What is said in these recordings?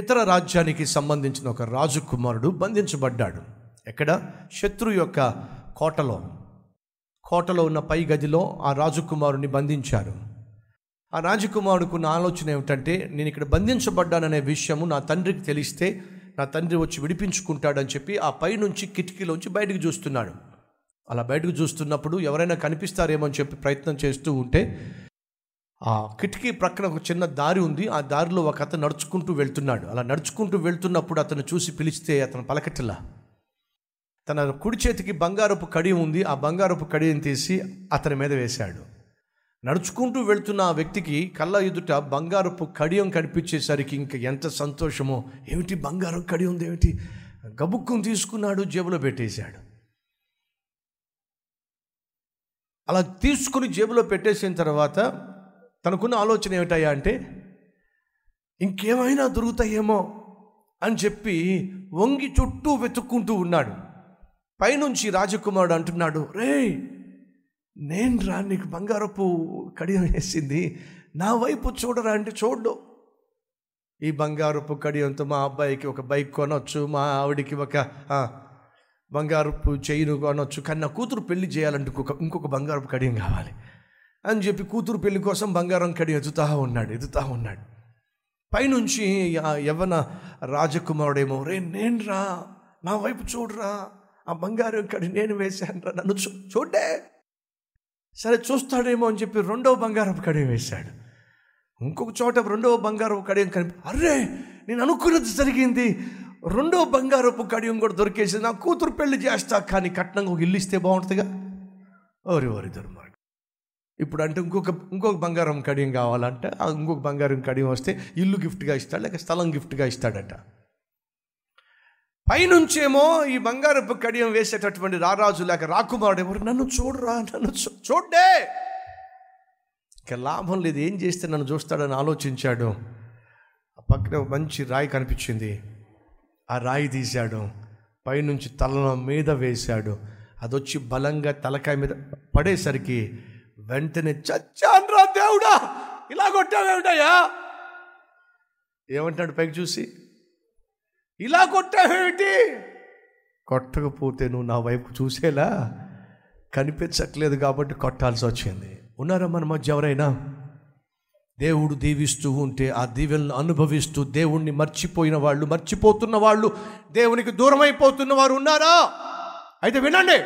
ఇతర రాజ్యానికి సంబంధించిన ఒక రాజకుమారుడు బంధించబడ్డాడు. ఎక్కడ? శత్రు యొక్క కోటలో. కోటలో ఉన్న పై గదిలో ఆ రాజకుమారుని బంధించారు. ఆ రాజకుమారుడుకున్న ఆలోచన ఏమిటంటే నేను ఇక్కడ బంధించబడ్డాననే విషయము నా తండ్రికి తెలిస్తే నా తండ్రి వచ్చి విడిపించుకుంటాడని చెప్పి ఆ పై నుంచి కిటికీలోంచి బయటకు చూస్తున్నాడు. అలా బయటకు చూస్తున్నప్పుడు ఎవరైనా కనిపిస్తారేమో అని చెప్పి ప్రయత్నం చేస్తూ ఉంటే ఆ కిటికీ ప్రక్కన ఒక చిన్న దారి ఉంది. ఆ దారిలో ఒక అతను నడుచుకుంటూ వెళ్తున్నాడు. అలా నడుచుకుంటూ వెళ్తున్నప్పుడు అతను చూసి పిలిస్తే అతను పలకట్లా. తన కుడి చేతికి బంగారపు కడియం ఉంది. ఆ బంగారపు కడియం తీసి అతని మీద వేశాడు. నడుచుకుంటూ వెళ్తున్న ఆ వ్యక్తికి కళ్ళ ఎదుట బంగారపు కడియం కనిపించేసరికి ఇంక ఎంత సంతోషమో. ఏమిటి బంగారం కడియం ఉంది? ఏమిటి? గబుక్కుని తీసుకున్నాడు జేబులో పెట్టేశాడు. అలా తీసుకుని జేబులో పెట్టేసిన తర్వాత తనకున్న ఆలోచన ఏమిటయ్యా అంటే ఇంకేమైనా దొరుకుతాయేమో అని చెప్పి వంగి చుట్టూ వెతుక్కుంటూ ఉన్నాడు. పైనుంచి రాజకుమారుడు అంటున్నాడు రే నేను రా నీకు బంగారపు కడియం వేసింది నా వైపు చూడరా అంటే చూడు. ఈ బంగారపు కడియంతో మా అబ్బాయికి ఒక బైక్ కొనొచ్చు మా ఆవిడికి ఒక బంగారపు చైను కొనొచ్చు కానీ నా కూతురు పెళ్ళి చేయాలంటే ఇంకొక ఇంకొక బంగారపు కడియం కావాలి. అని చెప్పి కూతురు పెళ్ళి కోసం బంగారం కడి ఎదుతా ఉన్నాడు ఎదుతా ఉన్నాడు. పైనుంచి యవన రాజకుమారుడేమో రే నేను రా నా వైపు చూడరా ఆ బంగారం కడి నేను వేశాను రా నన్ను చూ చూడే సరే చూస్తాడేమో అని చెప్పి రెండవ బంగారపు కడియం వేశాడు. ఇంకొక చోట రెండవ బంగారపు కడియం కనిపి అర్రే నేను అనుకున్నది జరిగింది. రెండవ బంగారపు కడియం కూడా దొరికేసింది. నా కూతురు పెళ్ళి చేస్తా కానీ కట్నంగా ఒక ఇల్లు ఇస్తే బాగుంటుందిగా. ఓరి ఓరి దుర్మార్గ ఇప్పుడు అంటే ఇంకొక ఇంకొక బంగారం కడియం కావాలంటే. ఇంకొక బంగారం కడియం వస్తే ఇల్లు గిఫ్ట్గా ఇస్తాడు లేక స్థలం గిఫ్ట్గా ఇస్తాడట. పైనుంచేమో ఈ బంగారపు కడియం వేసేటటువంటి రారాజు లేక రాకుమారుడు ఎవరు? నన్ను చూడరా నన్ను చూడ్డే! ఇక లాభం లేదు ఏం చేస్తే నన్ను చూస్తాడని ఆలోచించాడు. ఆ పక్కన ఒక మంచి రాయి కనిపించింది. ఆ రాయి తీశాడు. పైనుంచి తల మీద వేశాడు. అదొచ్చి బలంగా తలకాయ మీద పడేసరికి వెంటనే చచ్చాన్రా దేవుడా! ఇలా కొట్టావేమిటయ్యా ఏమంటాడు పైకి చూసి? ఇలా కొట్టావేమిటి కొట్టకపోతే నువ్వు నా వైపు చూసేలా? కనిపించట్లేదు కాబట్టి కొట్టాల్సి వచ్చింది. ఉన్నారా మన మధ్య ఎవరైనా? దేవుడు దీవిస్తూ ఉంటే ఆ దీవెలను అనుభవిస్తూ దేవుణ్ణి మర్చిపోయిన వాళ్ళు మర్చిపోతున్న వాళ్ళు దేవునికి దూరమైపోతున్న వారు ఉన్నారా? అయితే వినండి!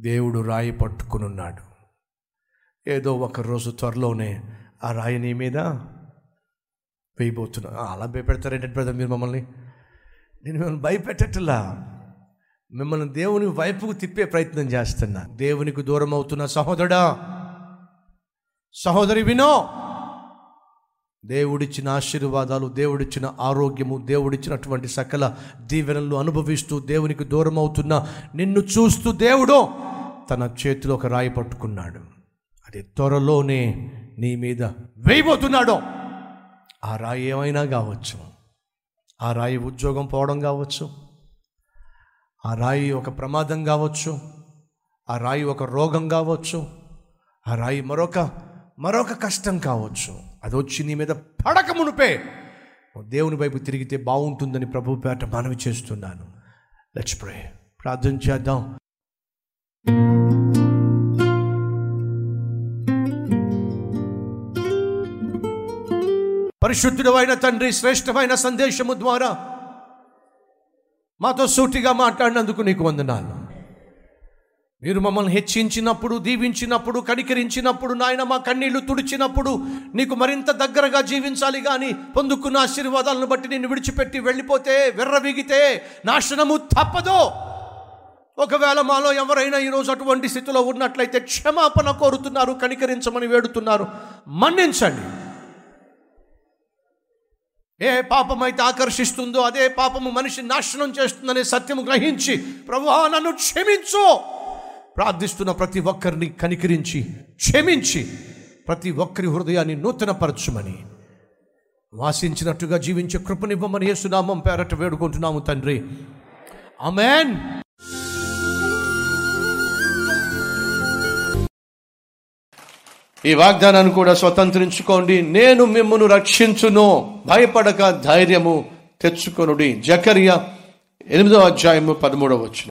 దేవుడు రాయి పట్టుకునున్నాడు. ఏదో ఒక రోజు త్వరలోనే ఆ రాయి నీ మీద వేయబోతున్నా. అలా భయపెడతారేంటంటే బ్రదర్ మీరు మమ్మల్ని? నేను మిమ్మల్ని భయపెట్టట్లా. మిమ్మల్ని దేవుని వైపుకు తిప్పే ప్రయత్నం చేస్తున్నా. దేవునికి దూరం అవుతున్న సహోదరుడా. సహోదరి వినో. దేవుడిచ్చిన ఆశీర్వాదాలు దేవుడిచ్చిన ఆరోగ్యము దేవుడిచ్చినటువంటి సకల దీవెనలు అనుభవిస్తూ దేవునికి దూరం అవుతున్న నిన్ను చూస్తూ దేవుడు తన చేతిలో ఒక రాయి పట్టుకున్నాడు. అది త్వరలోనే నీ మీద వేయబోతున్నాడు. ఆ రాయి ఏమైనా కావచ్చు. ఆ రాయి ఉద్యోగం పోవడం కావచ్చు. ఆ రాయి ఒక ప్రమాదం కావచ్చు. ఆ రాయి ఒక రోగం కావచ్చు. ఆ రాయి మరొక మరొక కష్టం కావచ్చు. అది వచ్చి నీ మీద పడక మునిపే దేవుని వైపు తిరిగితే బాగుంటుందని ప్రభు పేట మనవి చేస్తున్నాను. లెట్స్ ప్రే ప్రార్థన చేద్దాం. పరిశుద్ధుడమైన తండ్రి శ్రేష్టమైన సందేశము ద్వారా మాతో సూటిగా మాట్లాడినందుకు నీకు వందనాలు. మీరు మమ్మల్ని హెచ్చించినప్పుడు దీవించినప్పుడు కనికరించినప్పుడు నాయన మా కన్నీళ్ళు తుడిచినప్పుడు నీకు మరింత దగ్గరగా జీవించాలి కానీ పొందుకున్న ఆశీర్వాదాలను బట్టి నిన్ను విడిచిపెట్టి వెళ్ళిపోతే వెర్రవీగితే నాశనము తప్పదు. ఒకవేళ మాలో ఎవరైనా ఈరోజు అటువంటి స్థితిలో ఉన్నట్లయితే క్షమాపణ కోరుతున్నారు కనికరించమని వేడుతున్నారు. మన్నించండి. ఏ పాపం అయితే ఆకర్షిస్తుందో అదే పాపము మనిషి నాశనం చేస్తుందనే సత్యము గ్రహించి ప్రభువా నన్ను క్షమించు. ప్రార్థిస్తున్న ప్రతి ఒక్కరిని కనికరించి క్షమించి ప్రతి ఒక్కరి హృదయాన్ని నూతనపరచుమని. వాసించినట్టుగా జీవించే కృపనివ్వమని యేసునామం పేరట వేడుకుంటున్నాము తండ్రి. అమెన్ ఈ వాగ్దానాన్ని కూడా స్వతంత్రించుకోండి. నేను మిమ్మల్ని రక్షించును. భయపడక ధైర్యము తెచ్చుకొనుడి. జకర్య ఎనిమిదో అధ్యాయము పదమూడవ వచ్చిన